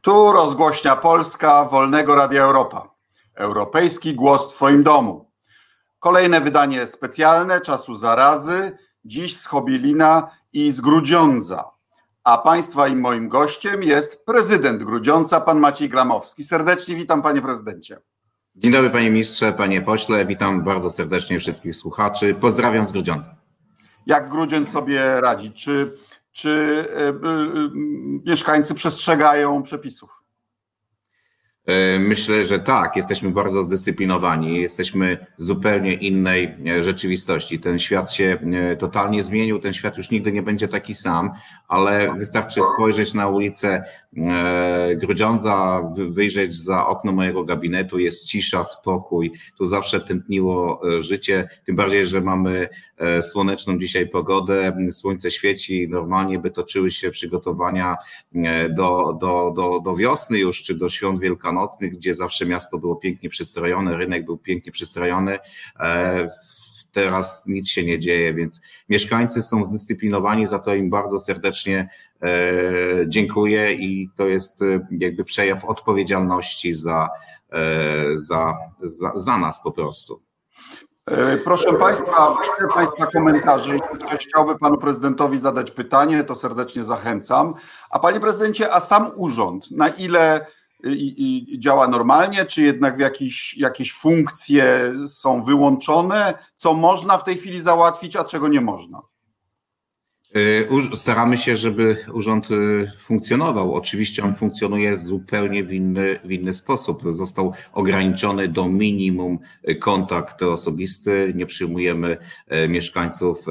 Tu rozgłośnia Polska Wolnego Radia Europa. Europejski głos w Twoim domu. Kolejne wydanie specjalne czasu zarazy. Dziś z Chobielina i z Grudziądza. A Państwa i moim gościem jest prezydent Grudziądza, pan Maciej Glamowski. Serdecznie witam, panie prezydencie. Dzień dobry, panie ministrze, panie pośle. Witam bardzo serdecznie wszystkich słuchaczy. Pozdrawiam z Grudziądza. Jak Grudziądz sobie radzi? Czy czy e, e, mieszkańcy przestrzegają przepisów? E, myślę, że tak. Jesteśmy bardzo zdyscyplinowani. Jesteśmy w zupełnie innej rzeczywistości. Ten świat się totalnie zmienił. Ten świat już nigdy nie będzie taki sam, ale wystarczy spojrzeć na ulicę Grudziądza, wyjrzeć za okno mojego gabinetu. Jest cisza, spokój. Tu zawsze tętniło życie. Tym bardziej, że mamy E, słoneczną dzisiaj pogodę, słońce świeci, normalnie by toczyły się przygotowania e, do, do, do, do wiosny już, czy do świąt wielkanocnych, gdzie zawsze miasto było pięknie przystrojone, rynek był pięknie przystrojony e, teraz nic się nie dzieje, więc mieszkańcy są zdyscyplinowani, za to im bardzo serdecznie dziękuję i to jest jakby przejaw odpowiedzialności za, za, za, za nas po prostu. E, proszę Państwa, widzę Państwa komentarze. Jeśli ktoś chciałby Panu Prezydentowi zadać pytanie, to serdecznie zachęcam. A Panie Prezydencie, a sam urząd, na ile i, i działa normalnie, czy jednak w jakieś, jakieś funkcje są wyłączone? Co można w tej chwili załatwić, a czego nie można? Y, staramy się, żeby urząd y, funkcjonował. Oczywiście on funkcjonuje zupełnie w inny, w inny sposób. Został ograniczony do minimum y, kontakt osobisty. Nie przyjmujemy mieszkańców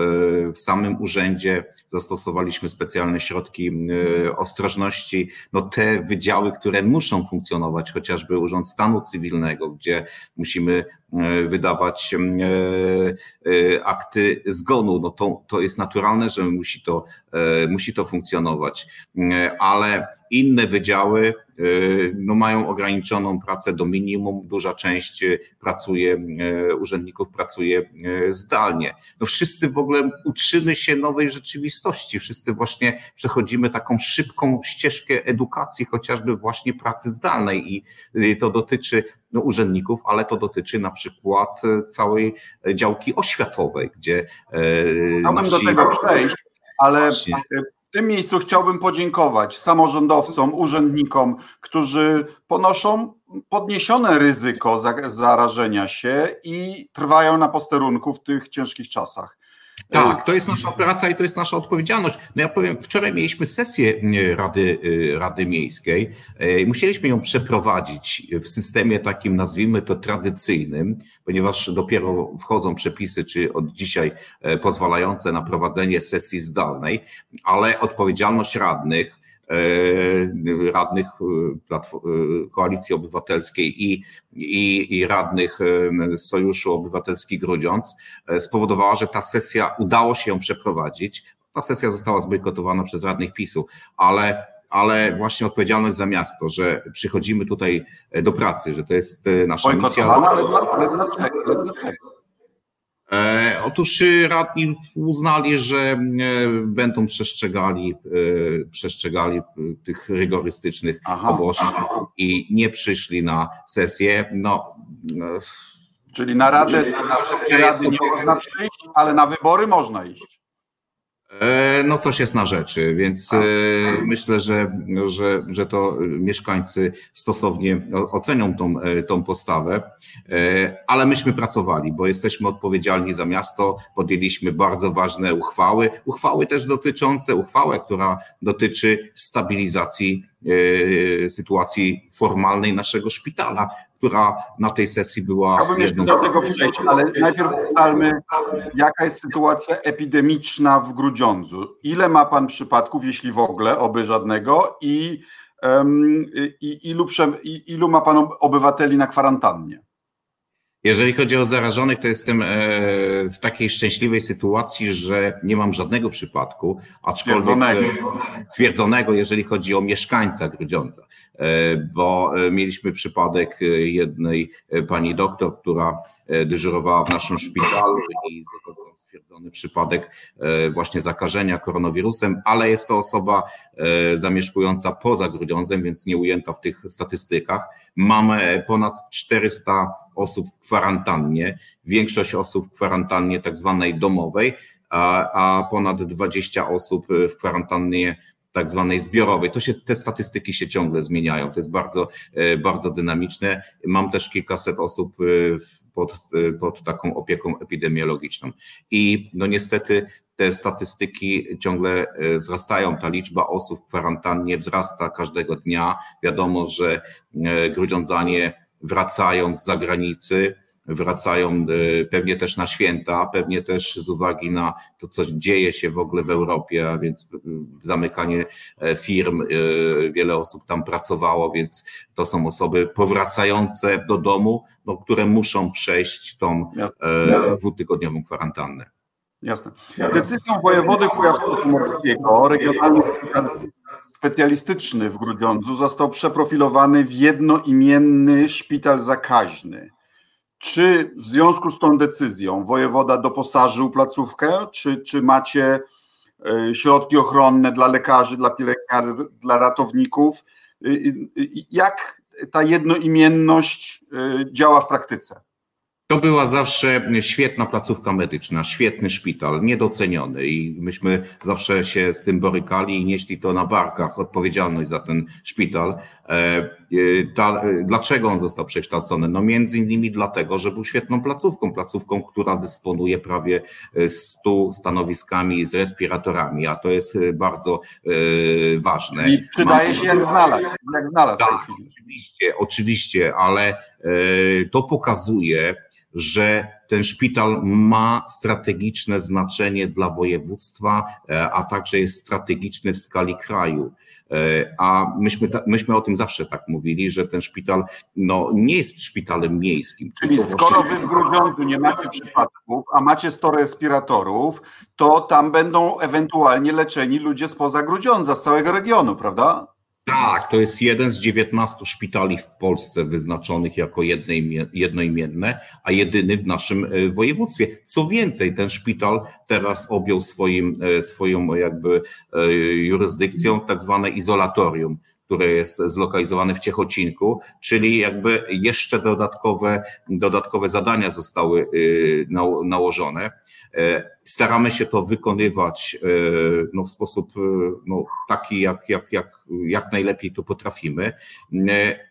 w samym urzędzie. Zastosowaliśmy specjalne środki ostrożności. No te wydziały, które muszą funkcjonować, chociażby Urząd Stanu Cywilnego, gdzie musimy wydawać akty zgonu, no to, to jest naturalne, że musi to, e, musi to funkcjonować. E, ale inne wydziały e, no, mają ograniczoną pracę do minimum. Duża część pracuje, urzędników pracuje zdalnie. No, wszyscy w ogóle uczymy się nowej rzeczywistości. Wszyscy właśnie przechodzimy taką szybką ścieżkę edukacji, chociażby właśnie pracy zdalnej i to dotyczy no, urzędników, ale to dotyczy na przykład całej działki oświatowej, gdzie Chciałbym nasi... do tego przejść, ale Właśnie. w tym miejscu chciałbym podziękować samorządowcom, urzędnikom, którzy ponoszą podniesione ryzyko zarażenia się i trwają na posterunku w tych ciężkich czasach. Tak, to jest nasza praca i to jest nasza odpowiedzialność. No ja powiem, wczoraj mieliśmy sesję Rady, y, Rady Miejskiej. E, musieliśmy ją przeprowadzić w systemie takim, nazwijmy to tradycyjnym, ponieważ dopiero wchodzą przepisy, czy od dzisiaj e, pozwalające na prowadzenie sesji zdalnej, ale odpowiedzialność radnych, radnych e, e, Koalicji Obywatelskiej i, i, i radnych Sojuszu Obywatelski Grudziądz spowodowała, że ta sesja udało się ją przeprowadzić. Ta sesja została zbojkotowana przez radnych PiSu, ale ale właśnie odpowiedzialność za miasto, że przychodzimy tutaj do pracy, że to jest nasza misja. Ale, ale dlaczego? E, otóż radni uznali, że e, będą przestrzegali, e, przestrzegali tych rygorystycznych obostrzeń i nie przyszli na sesję. No, Czyli na radę, na rady nie można przyjść, ale na wybory można iść. E, no coś jest na rzeczy, więc e, myślę, że, że, że to mieszkańcy stosownie ocenią tą, e, tą postawę, ale myśmy pracowali, bo jesteśmy odpowiedzialni za miasto, podjęliśmy bardzo ważne uchwały, uchwały też dotyczące, uchwałę, która dotyczy stabilizacji sytuacji formalnej naszego szpitala, która na tej sesji była. Chciałbym jeszcze do tego przejść, ale najpierw ustalmy, jaka jest sytuacja epidemiczna w Grudziądzu. Ile ma Pan przypadków, jeśli w ogóle, oby żadnego, i, um, i ilu, ilu ma Pan obywateli na kwarantannie? Jeżeli chodzi o zarażonych, to jestem e, w takiej szczęśliwej sytuacji, że nie mam żadnego przypadku, aczkolwiek stwierdzonego, stwierdzonego jeżeli chodzi o mieszkańca Grudziądza, e, bo e, mieliśmy przypadek jednej pani doktor, która dyżurowała w naszym szpitalu i została potwierdzony przypadek właśnie zakażenia koronawirusem, ale jest to osoba zamieszkująca poza Grudziądzem, więc nie ujęta w tych statystykach. Mamy ponad 400 osób w kwarantannie, większość osób w kwarantannie tak zwanej domowej, a, a ponad 20 osób w kwarantannie tak zwanej zbiorowej. To się, te statystyki się ciągle zmieniają. To jest bardzo, e, bardzo dynamiczne. Mam też kilkaset osób e, pod, pod taką opieką epidemiologiczną. I no niestety te statystyki ciągle wzrastają. Ta liczba osób w kwarantannie wzrasta każdego dnia. Wiadomo, że grudziądzanie wracają z zagranicy, wracają e, pewnie też na święta, pewnie też z uwagi na to, co dzieje się w ogóle w Europie, a więc e, zamykanie e, firm, wiele osób tam pracowało, więc to są osoby powracające do domu, no, które muszą przejść tą dwutygodniową kwarantannę. Jasne. Decyzją wojewody kujawsko-pomorskiego regionalny specjalistyczny w Grudziądzu został przeprofilowany w jednoimienny szpital zakaźny. Czy w związku z tą decyzją wojewoda doposażył placówkę? Czy, czy macie e, środki ochronne dla lekarzy, dla pielęgniarzy, dla ratowników? Jak ta jednoimienność e, działa w praktyce? To była zawsze świetna placówka medyczna, świetny szpital, niedoceniony i myśmy zawsze się z tym borykali i nieśli to na barkach odpowiedzialność za ten szpital. E, e, dlaczego on został przekształcony? No między innymi dlatego, że był świetną placówką, placówką, która dysponuje prawie 100 stanowiskami z respiratorami, a to jest bardzo e, ważne. I przydaje się jak znalazł, jak znalazł tak, oczywiście, oczywiście, ale to pokazuje, że ten szpital ma strategiczne znaczenie dla województwa, e, a także jest strategiczny w skali kraju. E, a myśmy, myśmy o tym zawsze tak mówili, że ten szpital no, nie jest szpitalem miejskim. Czyli skoro wy w Grudziądzu nie macie przypadków, a macie 100 respiratorów, to tam będą ewentualnie leczeni ludzie spoza Grudziądza, z całego regionu, prawda? Tak, to jest jeden z 19 szpitali w Polsce wyznaczonych jako jednoimienne, a jedyny w naszym e, województwie. Co więcej, ten szpital teraz objął swoim, e, swoją jakby e, jurysdykcją tak zwane izolatorium, które jest zlokalizowane w Ciechocinku, czyli jakby jeszcze dodatkowe, dodatkowe zadania zostały nałożone. E, staramy się to wykonywać e, no, w sposób no, taki, jak, jak, jak, jak najlepiej to potrafimy,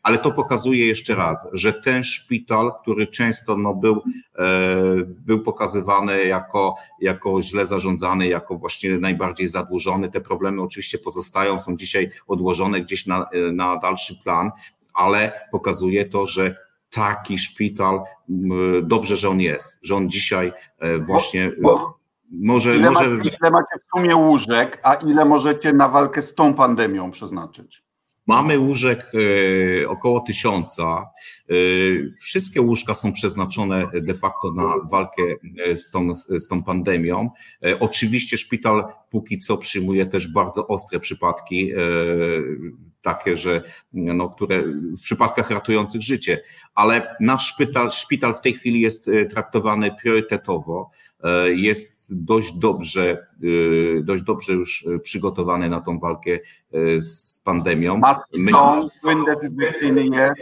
ale to pokazuje jeszcze raz, że ten szpital, który często no, był, był pokazywany jako, jako źle zarządzany, jako właśnie najbardziej zadłużony, te problemy oczywiście pozostają, są dzisiaj odłożone gdzieś na, na dalszy plan, ale pokazuje to, że taki szpital, dobrze, że on jest, że on dzisiaj e, właśnie bo, może... Ile, może... Macie, ile macie w sumie łóżek, a ile możecie na walkę z tą pandemią przeznaczyć? Mamy łóżek e, około tysiąca. E, wszystkie łóżka są przeznaczone de facto na walkę z tą, z tą pandemią. Oczywiście szpital póki co przyjmuje też bardzo ostre przypadki takie, że, no, które w przypadkach ratujących życie, ale nasz szpital, szpital w tej chwili jest e, traktowany priorytetowo, e, jest dość dobrze, e, dość dobrze już przygotowany na tą walkę z pandemią. Maski są, płyn dezynfekcyjny jest.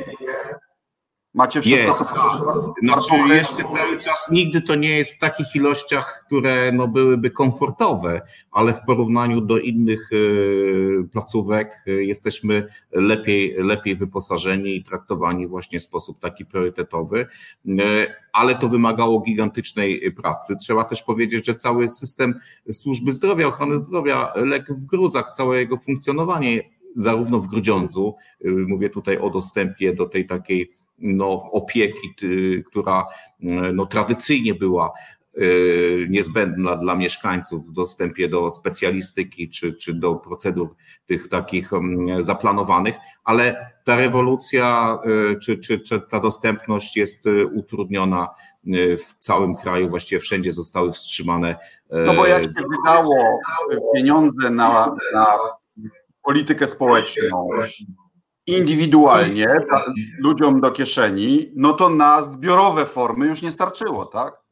Macie wszystko, jest. co Znaczy jeszcze cały czas nigdy to nie jest w takich ilościach, które no, byłyby komfortowe, ale w porównaniu do innych y, placówek y, jesteśmy lepiej, lepiej wyposażeni i traktowani właśnie w sposób taki priorytetowy, y, ale to wymagało gigantycznej pracy. Trzeba też powiedzieć, że cały system służby zdrowia, ochrony zdrowia, lek w gruzach, całe jego funkcjonowanie, zarówno w Grudziądzu, mówię tutaj o dostępie do tej takiej no, opieki, która no, tradycyjnie była y, niezbędna dla mieszkańców w dostępie do specjalistyki czy, czy do procedur tych takich mm, zaplanowanych, ale ta rewolucja y, czy, czy, czy ta dostępność jest utrudniona w całym kraju, właściwie wszędzie zostały wstrzymane. No bo jak się wydało pieniądze na, na politykę społeczną, indywidualnie ludziom do kieszeni, no to na zbiorowe formy już nie starczyło, tak?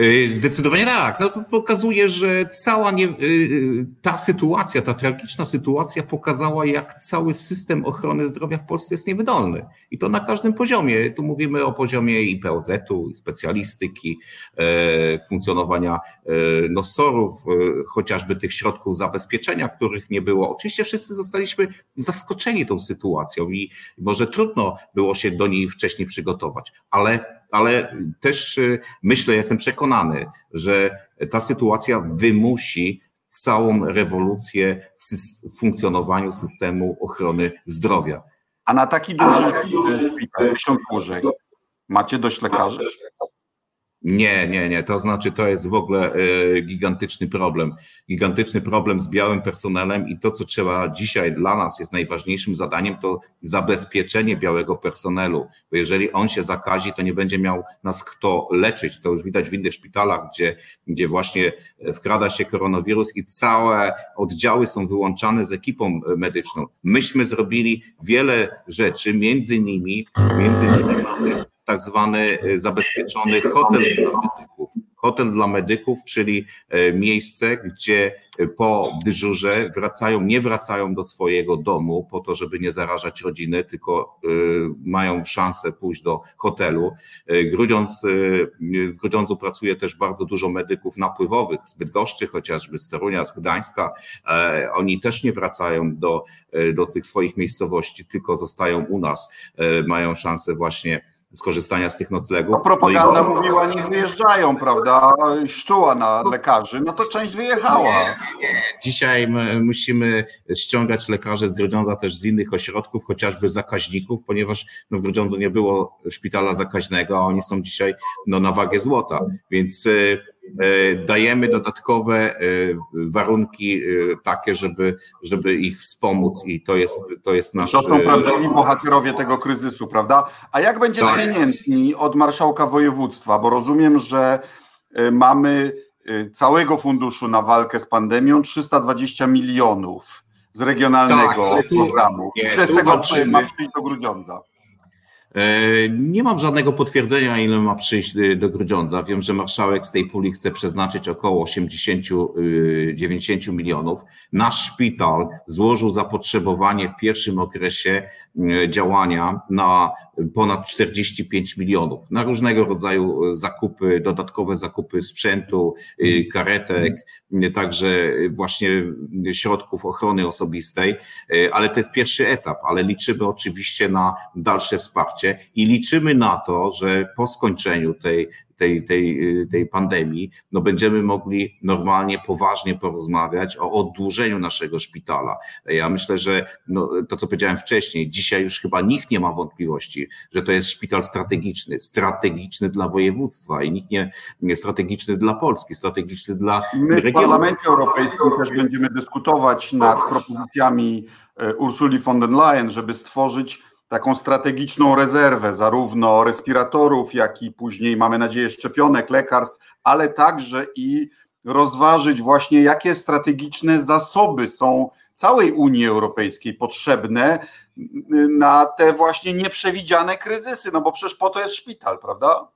Y, zdecydowanie tak. No to pokazuje, że cała nie, y, y, ta sytuacja, ta tragiczna sytuacja pokazała, jak cały system ochrony zdrowia w Polsce jest niewydolny. I to na każdym poziomie. Tu mówimy o poziomie i POZ-u, i specjalistyki, funkcjonowania nosorów, chociażby tych środków zabezpieczenia, których nie było. Oczywiście wszyscy zostaliśmy zaskoczeni tą sytuacją i może trudno było się do niej wcześniej przygotować, ale ale też y, myślę, jestem przekonany, że ta sytuacja wymusi całą rewolucję w funkcjonowaniu systemu ochrony zdrowia. A na taki duży tysiąc łóżek macie dość lekarzy? Nie, nie, nie. To znaczy, to jest w ogóle e, gigantyczny problem. Gigantyczny problem z białym personelem i to, co trzeba dzisiaj dla nas jest najważniejszym zadaniem, to zabezpieczenie białego personelu. Bo jeżeli on się zakazi, to nie będzie miał nas kto leczyć. To już widać w innych szpitalach, gdzie, gdzie właśnie wkrada się koronawirus i całe oddziały są wyłączane z ekipą medyczną. Myśmy zrobili wiele rzeczy, między innymi, między innymi mamy tak zwany e, zabezpieczony hotel dla medyków. Hotel dla medyków, czyli e, miejsce, gdzie e, po dyżurze wracają, nie wracają do swojego domu po to, żeby nie zarażać rodziny, tylko mają szansę pójść do hotelu. Grudziądz, w Grudziądzu pracuje też bardzo dużo medyków napływowych, z Bydgoszczy chociażby, z Torunia, z Gdańska. Oni też nie wracają do, do tych swoich miejscowości, tylko zostają u nas, mają szansę właśnie skorzystania z tych noclegów. No propaganda no mówiła, niech wyjeżdżają, prawda? Szczuła na lekarzy, no to część wyjechała. Dzisiaj musimy ściągać lekarzy z Grudziądza też z innych ośrodków, chociażby zakaźników, ponieważ no, w Grudziądzu nie było szpitala zakaźnego, a oni są dzisiaj no, na wagę złota, więc y, dajemy dodatkowe e, warunki e, takie, żeby, żeby ich wspomóc i to jest, to jest nasz... To są prawdziwi bohaterowie tego kryzysu, prawda? A jak będzie tak. z pieniędzmi od marszałka województwa? Bo rozumiem, że mamy całego funduszu na walkę z pandemią 320 milionów z regionalnego tak, programu. Ile z tego ma przyjść do Grudziądza? E, nie mam żadnego potwierdzenia, ile ma przyjść e, do Grudziądza. Wiem, że marszałek z tej puli chce przeznaczyć około 80-90 e, milionów. Nasz szpital złożył zapotrzebowanie w pierwszym okresie działania na ponad 45 milionów na różnego rodzaju zakupy, dodatkowe zakupy sprzętu, y, karetek, także właśnie środków ochrony osobistej, y, ale to jest pierwszy etap, ale liczymy oczywiście na dalsze wsparcie i liczymy na to, że po skończeniu tej tej, tej, tej pandemii, no będziemy mogli normalnie, poważnie porozmawiać o oddłużeniu naszego szpitala. Ja myślę, że no, to, co powiedziałem wcześniej, dzisiaj już chyba nikt nie ma wątpliwości, że to jest szpital strategiczny, strategiczny dla województwa i nikt nie, nie strategiczny dla Polski, strategiczny dla My w Parlamencie Europejskim też będziemy dyskutować nad propozycjami e, Ursuli von der Leyen, żeby stworzyć taką strategiczną rezerwę zarówno respiratorów, jak i później, mamy nadzieję, szczepionek, lekarstw, ale także i rozważyć właśnie, jakie strategiczne zasoby są całej Unii Europejskiej potrzebne na te właśnie nieprzewidziane kryzysy, no bo przecież po to jest szpital, prawda?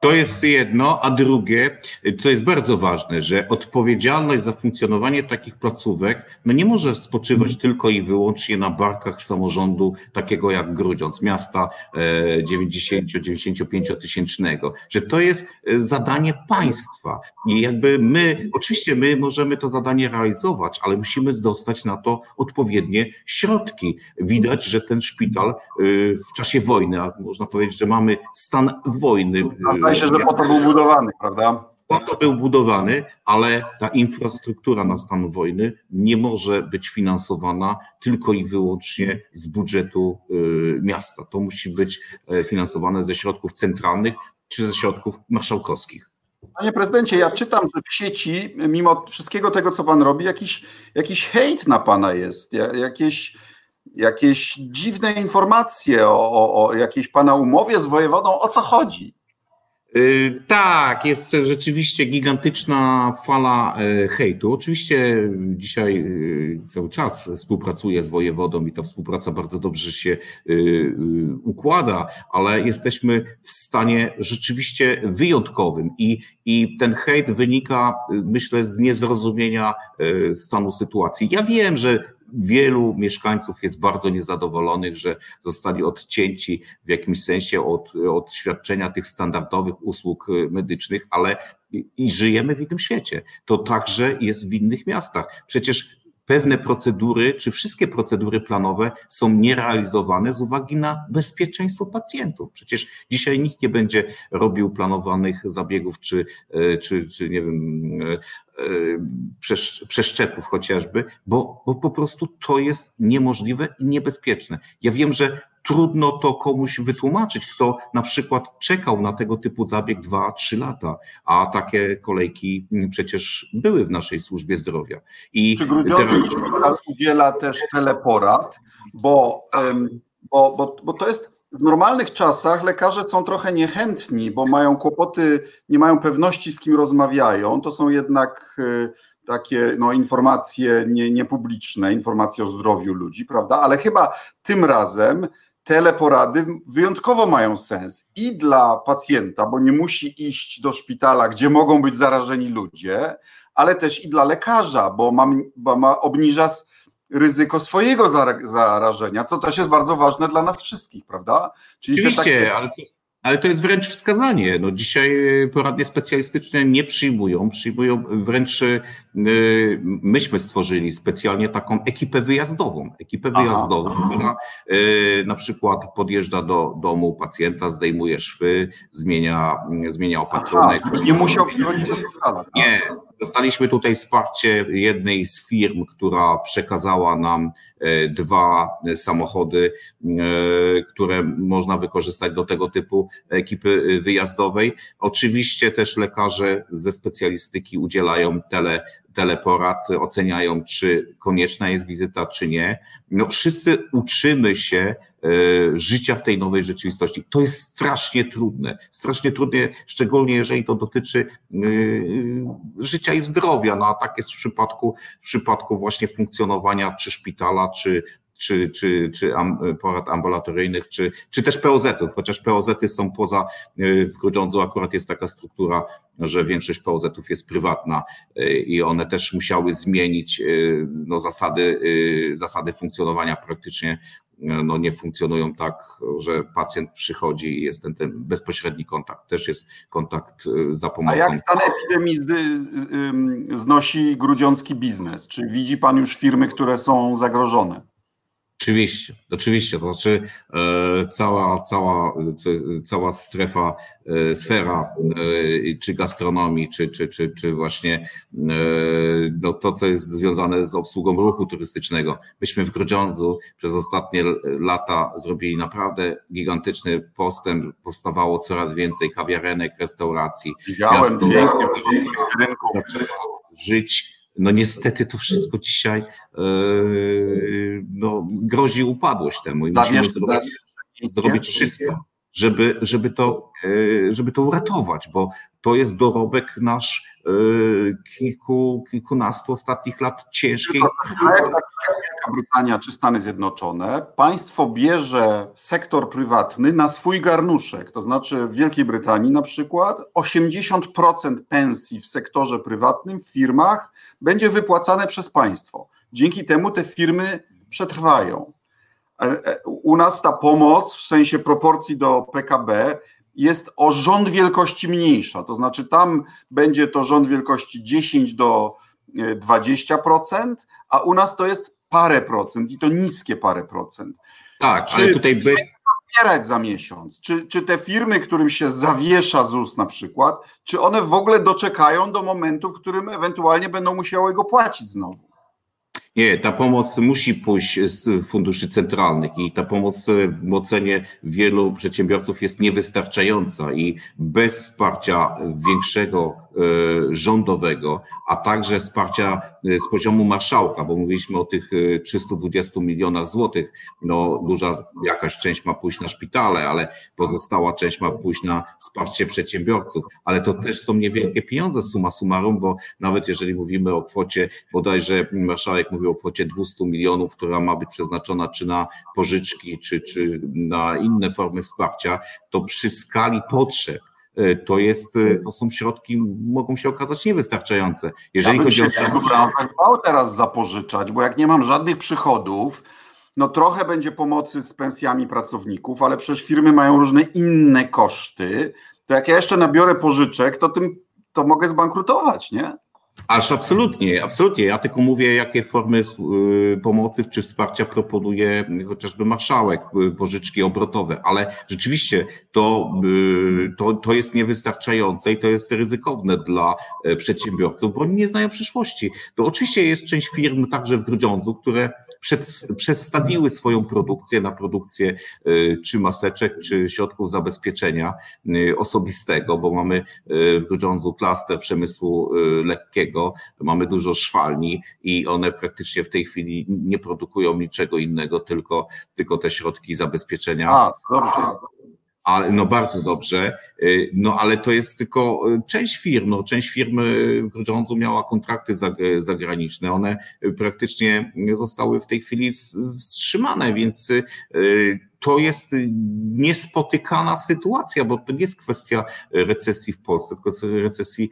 To jest jedno, a drugie, co jest bardzo ważne, że odpowiedzialność za funkcjonowanie takich placówek no nie może spoczywać tylko i wyłącznie na barkach samorządu takiego jak Grudziądz, miasta 90-95 e, tysięcznego, że to jest e, zadanie państwa. I jakby my, oczywiście my możemy to zadanie realizować, ale musimy dostać na to odpowiednie środki. Widać, że ten szpital e, w czasie wojny, a można powiedzieć, że mamy stan wojny Wydaje się, że po to był budowany, prawda? Po to był budowany, ale ta infrastruktura na stan wojny nie może być finansowana tylko i wyłącznie z budżetu y, miasta. To musi być e, finansowane ze środków centralnych czy ze środków marszałkowskich. Panie prezydencie, ja czytam, że w sieci, mimo wszystkiego tego, co pan robi, jakiś, jakiś hejt na pana jest, jakieś, jakieś dziwne informacje o, o, o jakiejś pana umowie z wojewodą. O co chodzi? Y, tak, jest rzeczywiście gigantyczna fala y, hejtu. Oczywiście dzisiaj y, cały czas współpracuję z wojewodą i ta współpraca bardzo dobrze się układa, ale jesteśmy w stanie rzeczywiście wyjątkowym i, i ten hejt wynika, myślę, z niezrozumienia stanu sytuacji. Ja wiem, że wielu mieszkańców jest bardzo niezadowolonych, że zostali odcięci w jakimś sensie od, od świadczenia tych standardowych usług medycznych, ale i żyjemy w innym świecie. To także jest w innych miastach. Przecież pewne procedury, czy wszystkie procedury planowe są nierealizowane z uwagi na bezpieczeństwo pacjentów. Przecież dzisiaj nikt nie będzie robił planowanych zabiegów, czy, e, czy, czy nie wiem, e, e, przeszczepów chociażby, bo, bo po prostu to jest niemożliwe i niebezpieczne. Ja wiem, że trudno to komuś wytłumaczyć, kto na przykład czekał na tego typu zabieg 2-3 lata, a takie kolejki przecież były w naszej służbie zdrowia. I Czy Grudziącki teraz... udziela też teleporad, bo, bo, bo, bo to jest w normalnych czasach lekarze są trochę niechętni, bo mają kłopoty, nie mają pewności, z kim rozmawiają. To są jednak e, takie no, informacje nie, niepubliczne, informacje o zdrowiu ludzi, prawda? Ale chyba tym razem teleporady wyjątkowo mają sens i dla pacjenta, bo nie musi iść do szpitala, gdzie mogą być zarażeni ludzie, ale też i dla lekarza, bo ma, bo ma obniża ryzyko swojego zarażenia, co też jest bardzo ważne dla nas wszystkich, prawda? Czyli Oczywiście, takie... ale ale to jest wręcz wskazanie. No dzisiaj e, poradnie specjalistyczne nie przyjmują, przyjmują wręcz, e, myśmy stworzyli specjalnie taką ekipę wyjazdową. Ekipę Aha. wyjazdową, która e, na przykład podjeżdża do domu pacjenta, zdejmuje szwy, zmienia, zmienia opatrunek. Aha, nie musiał przychodzić do szpitala. Tak? Nie, Dostaliśmy tutaj wsparcie jednej z firm, która przekazała nam e, dwa samochody, e, które można wykorzystać do tego typu ekipy wyjazdowej. Oczywiście też lekarze ze specjalistyki udzielają tele, teleporad, oceniają, czy konieczna jest wizyta, czy nie. No, wszyscy uczymy się E, życia w tej nowej rzeczywistości. To jest strasznie trudne, strasznie trudne, szczególnie jeżeli to dotyczy e, życia i zdrowia. No a tak jest w przypadku, w przypadku właśnie funkcjonowania czy szpitala, czy, czy, czy, czy porad ambulatoryjnych, czy, czy też POZ-ów, chociaż POZ-y są poza, e, w Grudziądzu akurat jest taka struktura, że większość POZ-ów jest prywatna i one też musiały zmienić no, zasady, zasady funkcjonowania praktycznie no nie funkcjonują tak, że pacjent przychodzi i jest ten, ten bezpośredni kontakt. Też jest kontakt y, za pomocą. A jak stan epidemii znosi grudziącki biznes? Czy widzi Pan już firmy, które są zagrożone? Oczywiście, oczywiście, to znaczy e, cała, cała, cała strefa, e, sfera e, czy gastronomii, czy, czy, czy, czy właśnie no, to, co jest związane z obsługą ruchu turystycznego. Myśmy w Grudziądzu przez ostatnie lata zrobili naprawdę gigantyczny postęp, powstawało coraz więcej kawiarenek, restauracji. Widziałem, pięknie, zaczęło żyć no niestety to wszystko dzisiaj yy, no, grozi upadłość temu i musimy zrobić, zrobić wszystko, żeby, żeby, to, yy, żeby to uratować, bo to jest dorobek nasz yy, kilku, kilkunastu ostatnich lat ciężkiej. Jak Brytania czy Stany Zjednoczone, państwo bierze sektor prywatny na swój garnuszek. To znaczy w Wielkiej Brytanii na przykład 80% pensji w sektorze prywatnym w firmach będzie wypłacane przez państwo. Dzięki temu te firmy przetrwają. E, e, u nas ta pomoc w sensie proporcji do PKB jest o rząd wielkości mniejsza. To znaczy tam będzie to rząd wielkości 10 do 20%, a u nas to jest parę procent i to niskie parę procent. Tak, czy, ale tutaj bez wspierać za miesiąc? Czy, czy te firmy, którym się zawiesza ZUS na przykład, czy one w ogóle doczekają do momentu, w którym ewentualnie będą musiały go płacić znowu? Nie, ta pomoc musi pójść z funduszy centralnych i ta pomoc w ocenie wielu przedsiębiorców jest niewystarczająca i bez wsparcia większego rządowego, a także wsparcia z poziomu marszałka, bo mówiliśmy o tych 320 milionach złotych. No, duża jakaś część ma pójść na szpitale, ale pozostała część ma pójść na wsparcie przedsiębiorców. Ale to też są niewielkie pieniądze, suma summarum, bo nawet jeżeli mówimy o kwocie, bodajże marszałek mówił o kwocie 200 milionów, która ma być przeznaczona czy na pożyczki, czy, czy na inne formy wsparcia, to przy skali potrzeb e, to jest, e, to są środki, mogą się okazać niewystarczające. Jeżeli ja chodzi o sam... bał teraz zapożyczać, bo jak nie mam żadnych przychodów, no trochę będzie pomocy z pensjami pracowników, ale przecież firmy mają różne inne koszty, to jak ja jeszcze nabiorę pożyczek, to tym to mogę zbankrutować, nie? Aż absolutnie, absolutnie. Ja tylko mówię, jakie formy y, pomocy czy wsparcia proponuje chociażby marszałek, y, pożyczki obrotowe, ale rzeczywiście to, y, to, to jest niewystarczające i to jest ryzykowne dla przedsiębiorców, bo oni nie znają przyszłości. To oczywiście jest część firm także w Grudziądzu, które przed, przestawiły swoją produkcję na produkcję czy maseczek, czy środków zabezpieczenia osobistego, bo mamy w Grudziądzu klaster przemysłu lekkiego, Mamy dużo szwalni i one praktycznie w tej chwili nie produkują niczego innego, tylko, tylko te środki zabezpieczenia. A, dobrze ale no bardzo dobrze, y, no ale to jest tylko y, część firm, no, część firm w Grudziądzu miała kontrakty zagraniczne, one praktycznie zostały w tej chwili wstrzymane, więc y, to jest niespotykana sytuacja, bo to nie jest kwestia recesji w Polsce, tylko recesji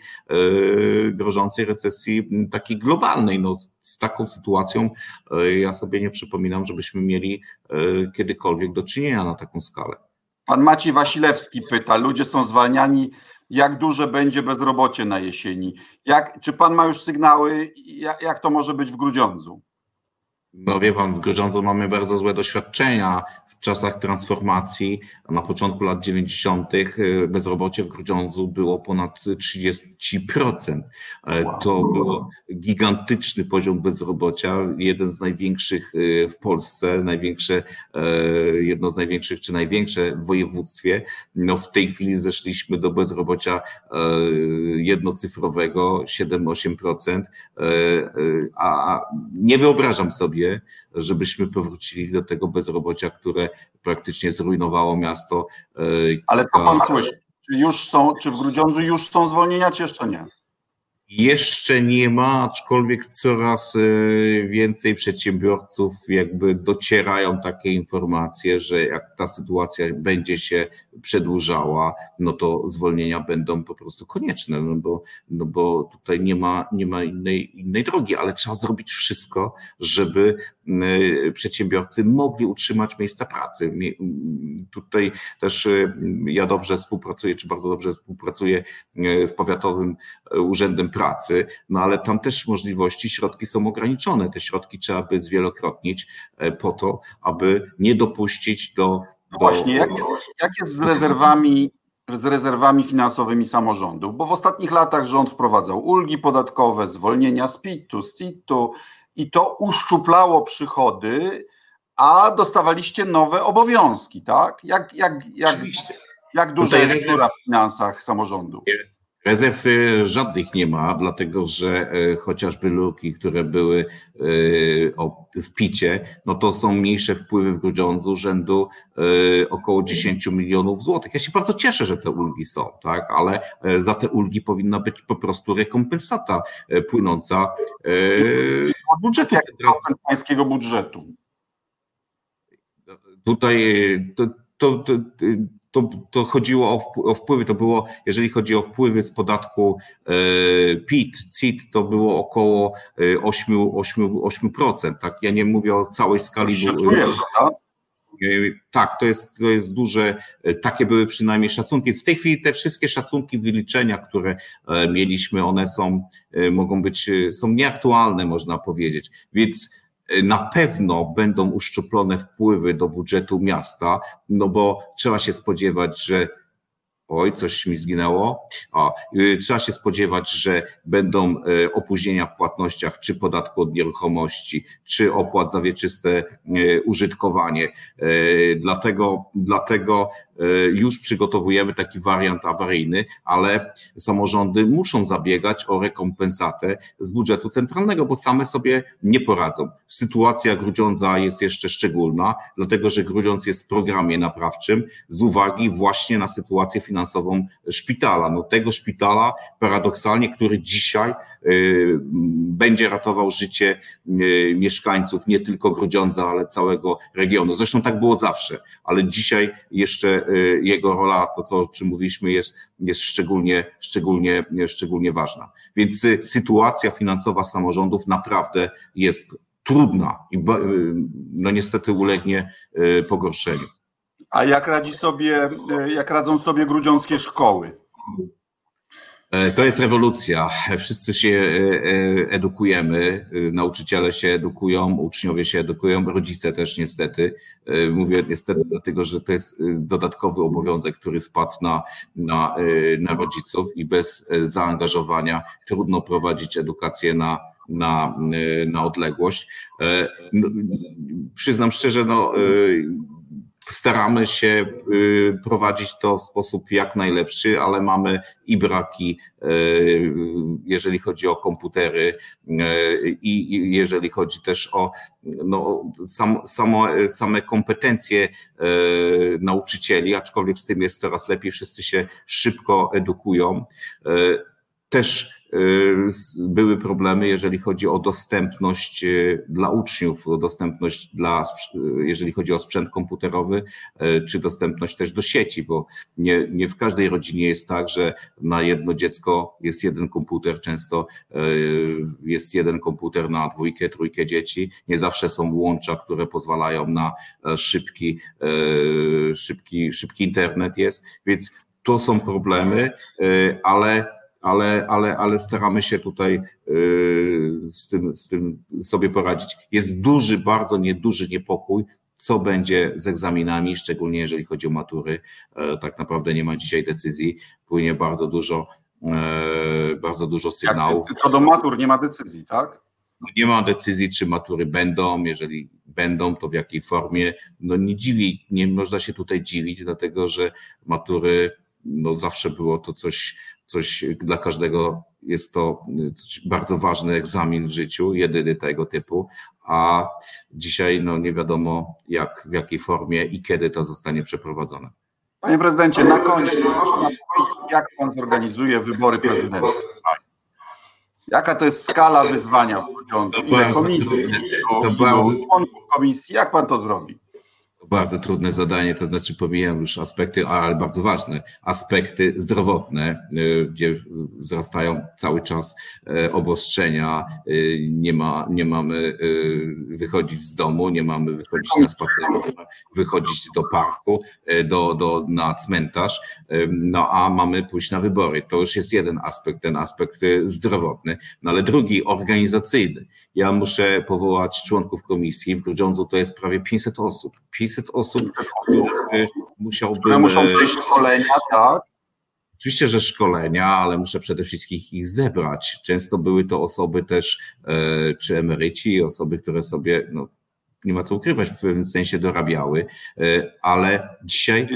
grożącej, recesji takiej globalnej. No, z taką sytuacją ja sobie nie przypominam, żebyśmy mieli kiedykolwiek do czynienia na taką skalę. Pan Maciej Wasilewski pyta, ludzie są zwalniani, jak duże będzie bezrobocie na jesieni? Jak, czy pan ma już sygnały, jak, jak to może być w Grudziądzu? No wie pan, w Grudziądzu mamy bardzo złe doświadczenia w czasach transformacji. Na początku lat 90. Y, bezrobocie w Grudziądzu było ponad 30%. E, wow. To był gigantyczny poziom bezrobocia, jeden z największych y, w Polsce, największe, e, jedno z największych czy największe w województwie. No w tej chwili zeszliśmy do bezrobocia e, jednocyfrowego 7-8%, a nie wyobrażam sobie, żebyśmy powrócili do tego bezrobocia, które praktycznie zrujnowało miasto. E, Ale co pan słyszy? Czy już są, czy w Grudziądzu już są zwolnienia, czy jeszcze nie? Jeszcze nie ma, aczkolwiek coraz e, więcej przedsiębiorców jakby docierają takie informacje, że jak ta sytuacja będzie się przedłużała, no to zwolnienia będą po prostu konieczne, no bo, no bo tutaj nie ma, nie ma innej, innej drogi, ale trzeba zrobić wszystko, żeby e, przedsiębiorcy mogli utrzymać miejsca pracy. Tutaj też e, ja dobrze współpracuję, czy bardzo dobrze współpracuję z Powiatowym Urzędem pracy, no ale tam też możliwości, środki są ograniczone. Te środki trzeba by zwielokrotnić e, po to, aby nie dopuścić do. No właśnie, jak jest, jak jest z rezerwami z rezerwami finansowymi samorządów, bo w ostatnich latach rząd wprowadzał ulgi podatkowe, zwolnienia z PIT-u, z CIT-u i to uszczuplało przychody, a dostawaliście nowe obowiązki, tak? Jak, jak, jak, jak duża jest dziura w finansach samorządu? Rezerw żadnych nie ma, dlatego że e, chociażby luki, które były e, w picie, no to są mniejsze wpływy w Grudziądzu rzędu około 10 milionów złotych. Ja się bardzo cieszę, że te ulgi są, tak, ale za te ulgi powinna być po prostu rekompensata płynąca z budżetu. pańskiego budżetu? Tutaj to, to, to, to, to chodziło o, wpływy, to było, jeżeli chodzi o wpływy z podatku e, PIT, CIT, to było około 8, 8, 8%. Tak? Ja nie mówię o całej skali. Szacuję, tak, to jest, to jest duże, e, takie były przynajmniej szacunki. W tej chwili te wszystkie szacunki, wyliczenia, które e, mieliśmy, one są, mogą być, są nieaktualne, można powiedzieć. Więc na pewno będą uszczuplone wpływy do budżetu miasta, no bo trzeba się spodziewać, że Oj, coś mi zginęło. O, y, trzeba się spodziewać, że będą y, opóźnienia w płatnościach czy podatku od nieruchomości, czy opłat za wieczyste y, użytkowanie. Dlatego, dlatego już przygotowujemy taki wariant awaryjny, ale samorządy muszą zabiegać o rekompensatę z budżetu centralnego, bo same sobie nie poradzą. Sytuacja Grudziądza jest jeszcze szczególna, dlatego że Grudziądz jest w programie naprawczym z uwagi właśnie na sytuację finansową szpitala. No tego szpitala paradoksalnie, który dzisiaj będzie ratował życie y, mieszkańców nie tylko Grudziądza, ale całego regionu. Zresztą tak było zawsze, ale dzisiaj jeszcze y, jego rola, to co, o czym mówiliśmy, jest, jest szczególnie, szczególnie, szczególnie ważna. Więc sytuacja finansowa samorządów naprawdę jest trudna i no niestety ulegnie pogorszeniu. A jak radzi sobie, jak radzą sobie grudziąckie szkoły? E, to jest rewolucja. Wszyscy się e, edukujemy, nauczyciele się edukują, uczniowie się edukują, rodzice też niestety. Mówię niestety, dlatego że to jest dodatkowy obowiązek, który spadł na, na, na rodziców i bez zaangażowania trudno prowadzić edukację na, na, na odległość. No, przyznam szczerze, no staramy się y, prowadzić to w sposób jak najlepszy, ale mamy i braki, y, jeżeli chodzi o komputery y, i jeżeli chodzi też o no, sam, samo, same kompetencje nauczycieli, aczkolwiek z tym jest coraz lepiej, wszyscy się szybko edukują. Też były problemy, jeżeli chodzi o dostępność y, dla uczniów, dostępność dla, y, jeżeli chodzi o sprzęt komputerowy, czy dostępność też do sieci, bo nie, nie w każdej rodzinie jest tak, że na jedno dziecko jest jeden komputer, często jest jeden komputer na dwójkę, trójkę dzieci. Nie zawsze są łącza, które pozwalają na szybki, szybki, szybki internet jest, więc to są problemy, ale ale, ale, ale staramy się tutaj y, z tym, z tym sobie poradzić. Jest duży, bardzo nieduży niepokój, co będzie z egzaminami, szczególnie jeżeli chodzi o matury. E, tak naprawdę nie ma dzisiaj decyzji, płynie bardzo dużo, e, bardzo dużo sygnałów. Jak, co do matur nie ma decyzji, tak? No nie ma decyzji, czy matury będą, jeżeli będą, to w jakiej formie. No nie dziwi, nie można się tutaj dziwić, dlatego że matury no zawsze było to coś coś dla każdego jest to bardzo ważny egzamin w życiu, jedyny tego typu, a dzisiaj no nie wiadomo jak, w jakiej formie i kiedy to zostanie przeprowadzone. Panie prezydencie, na koniec proszę jak pan zorganizuje wybory prezydenckie? Jaka to jest skala wyzwania w początku? Ile komisji, członków komisji, jak pan to zrobi? Bardzo trudne zadanie, to znaczy pomijam już aspekty, ale bardzo ważne, aspekty zdrowotne, y, gdzie wzrastają cały czas y, obostrzenia, y, nie, ma, nie mamy wychodzić z domu, nie mamy wychodzić na spacer, wychodzić do parku, do, do, na cmentarz, no a mamy pójść na wybory. To już jest jeden aspekt, ten aspekt zdrowotny, no ale drugi organizacyjny. Ja muszę powołać członków komisji, w Grudziądzu to jest prawie 500 osób. 500 osób, które musiałby... Które muszą przejść szkolenia, tak? Oczywiście, że szkolenia, ale muszę przede wszystkim ich zebrać. Często były to osoby też, e, czy emeryci, osoby, które sobie no, nie ma co ukrywać, w pewnym sensie dorabiały, ale dzisiaj.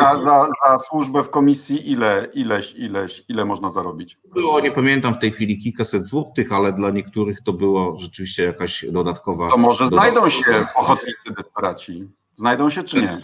A za, za służbę w komisji ile, ileś, ileś, ile można zarobić? Było, nie pamiętam w tej chwili kilkaset złotych, ale dla niektórych to było rzeczywiście jakaś dodatkowa. To może znajdą się ochotnicy desperaci. Znajdą się czy nie?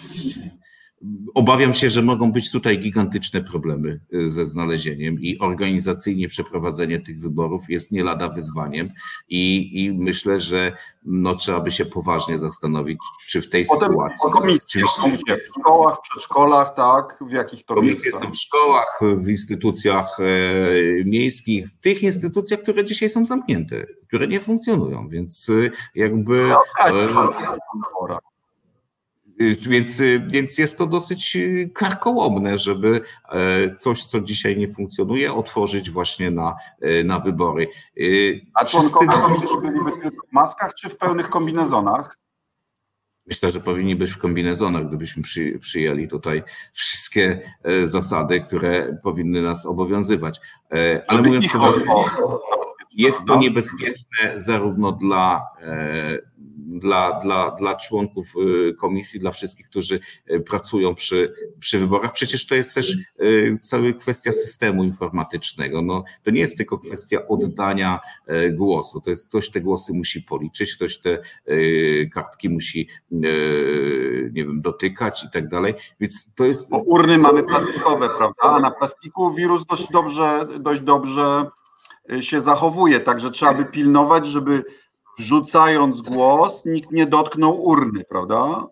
Obawiam się, że mogą być tutaj gigantyczne problemy y, ze znalezieniem i organizacyjnie przeprowadzenie tych wyborów jest nie lada wyzwaniem i, i myślę, że no, trzeba by się poważnie zastanowić, czy w tej Potem sytuacji... Komisje są gdzie? W szkołach, w przedszkolach, tak? W jakich to Komisje miejscach? są w szkołach, w instytucjach e, miejskich, w tych instytucjach, które dzisiaj są zamknięte, które nie funkcjonują, więc y, jakby... No, tak, e, więc, y, więc jest to dosyć y, karkołomne, żeby e, coś, co dzisiaj nie funkcjonuje, otworzyć właśnie na, e, na wybory. A członkowie komisji byliby w maskach czy w pełnych kombinezonach? Myślę, że powinni być w kombinezonach, gdybyśmy przy, przyjęli tutaj wszystkie e, zasady, które powinny nas obowiązywać. Ale mówiąc poważnie, jest to niebezpieczne zarówno dla dla, dla, dla członków y, komisji, dla wszystkich, którzy y, pracują przy, przy wyborach. Przecież to jest też y, cała kwestia systemu informatycznego. No, to nie jest tylko kwestia oddania głosu. To jest ktoś te głosy musi policzyć, ktoś te kartki musi, nie wiem, dotykać i tak dalej. Więc to jest. Bo urny mamy plastikowe, prawda? A na plastiku wirus dość dobrze, dość dobrze się zachowuje, także trzeba by pilnować, żeby wrzucając głos, nikt nie dotknął urny, prawda?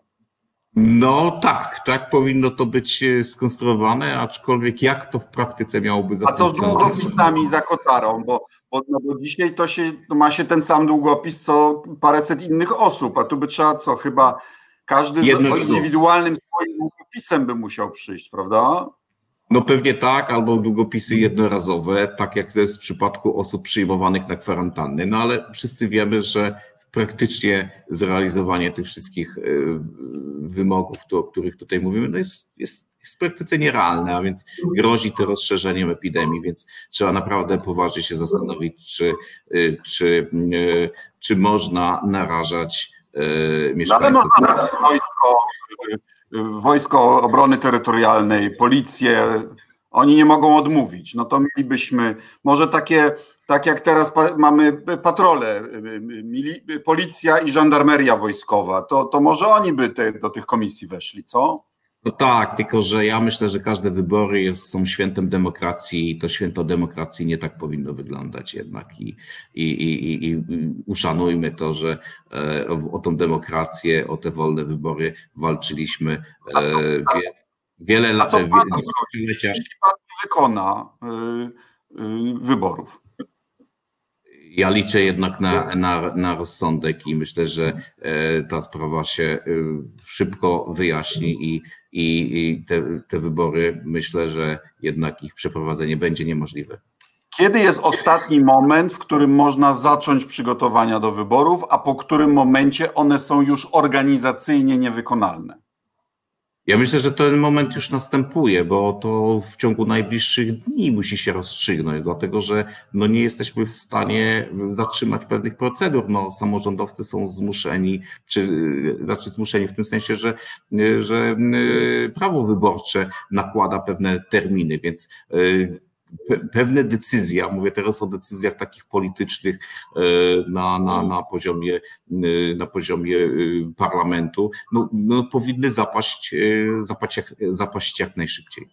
No tak, tak powinno to być e, skonstruowane, aczkolwiek jak to w praktyce miałoby zafunkcjonować? A co z długopisami za kotarą? Bo, bo, no bo dzisiaj to się, to ma się ten sam długopis, co paręset innych osób, a tu by trzeba co, chyba każdy z indywidualnym swoim długopisem by musiał przyjść, prawda? No pewnie tak, albo długopisy jednorazowe, tak jak to jest w przypadku osób przyjmowanych na kwarantanny, no ale wszyscy wiemy, że praktycznie zrealizowanie tych wszystkich e, wymogów, o których tutaj mówimy, no jest, jest, jest w praktyce nierealne, a więc grozi to rozszerzeniem epidemii, więc trzeba naprawdę poważnie się zastanowić, czy, e, czy, e, czy można narażać mieszkańców. No, ale wojsko Wojsko Obrony Terytorialnej, policję, oni nie mogą odmówić. No to mielibyśmy może takie, tak jak teraz mamy patrole, policja i żandarmeria wojskowa, to, to może oni by te, do tych komisji weszli, co? No tak, tylko że ja myślę, że każde wybory jest, są świętem demokracji i to święto demokracji nie tak powinno wyglądać jednak i, i, i, i uszanujmy to, że e, o, o tą demokrację, o te wolne wybory walczyliśmy e, wie, wiele lat. Wie, jeśli pan wykona y, y, wyborów? Ja liczę jednak na, na, na rozsądek i myślę, że e, ta sprawa się szybko wyjaśni i i, i te, te wybory myślę, że jednak ich przeprowadzenie będzie niemożliwe. Kiedy jest ostatni moment, w którym można zacząć przygotowania do wyborów, a po którym momencie one są już organizacyjnie niewykonalne? Ja myślę, że ten moment już następuje, bo to w ciągu najbliższych dni musi się rozstrzygnąć, dlatego że no nie jesteśmy w stanie zatrzymać pewnych procedur. No, samorządowcy są zmuszeni, czy znaczy zmuszeni w tym sensie, że, że y, prawo wyborcze nakłada pewne terminy, więc y, pewne decyzje, mówię teraz o decyzjach takich politycznych e, na, na, na, poziomie, e, na poziomie e, parlamentu, no, no powinny zapaść, zapaść, jak, zapaść jak najszybciej.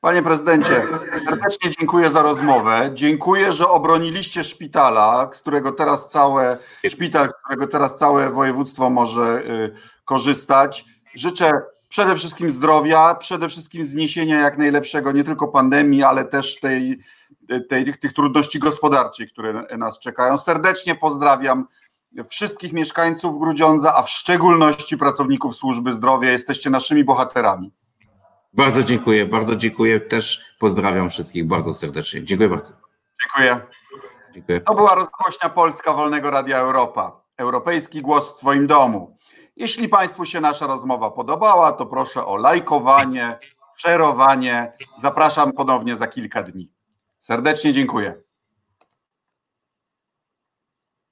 Panie prezydencie, serdecznie dziękuję za rozmowę. Dziękuję, że obroniliście szpitala, z którego teraz całe szpital, z którego teraz całe województwo może korzystać. Życzę przede wszystkim zdrowia, przede wszystkim zniesienia jak najlepszego nie tylko pandemii, ale też tej, tej, tych, tych trudności gospodarczych, które nas czekają. Serdecznie pozdrawiam wszystkich mieszkańców Grudziądza, a w szczególności pracowników służby zdrowia. Jesteście naszymi bohaterami. Bardzo dziękuję, bardzo dziękuję. Też pozdrawiam wszystkich bardzo serdecznie. Dziękuję bardzo. Dziękuję. dziękuję. To była rozgłośnia Polska Wolnego Radia Europa. Europejski głos w Twoim domu. Jeśli Państwu się nasza rozmowa podobała, to proszę o lajkowanie, szerowanie. Zapraszam ponownie za kilka dni. Serdecznie dziękuję.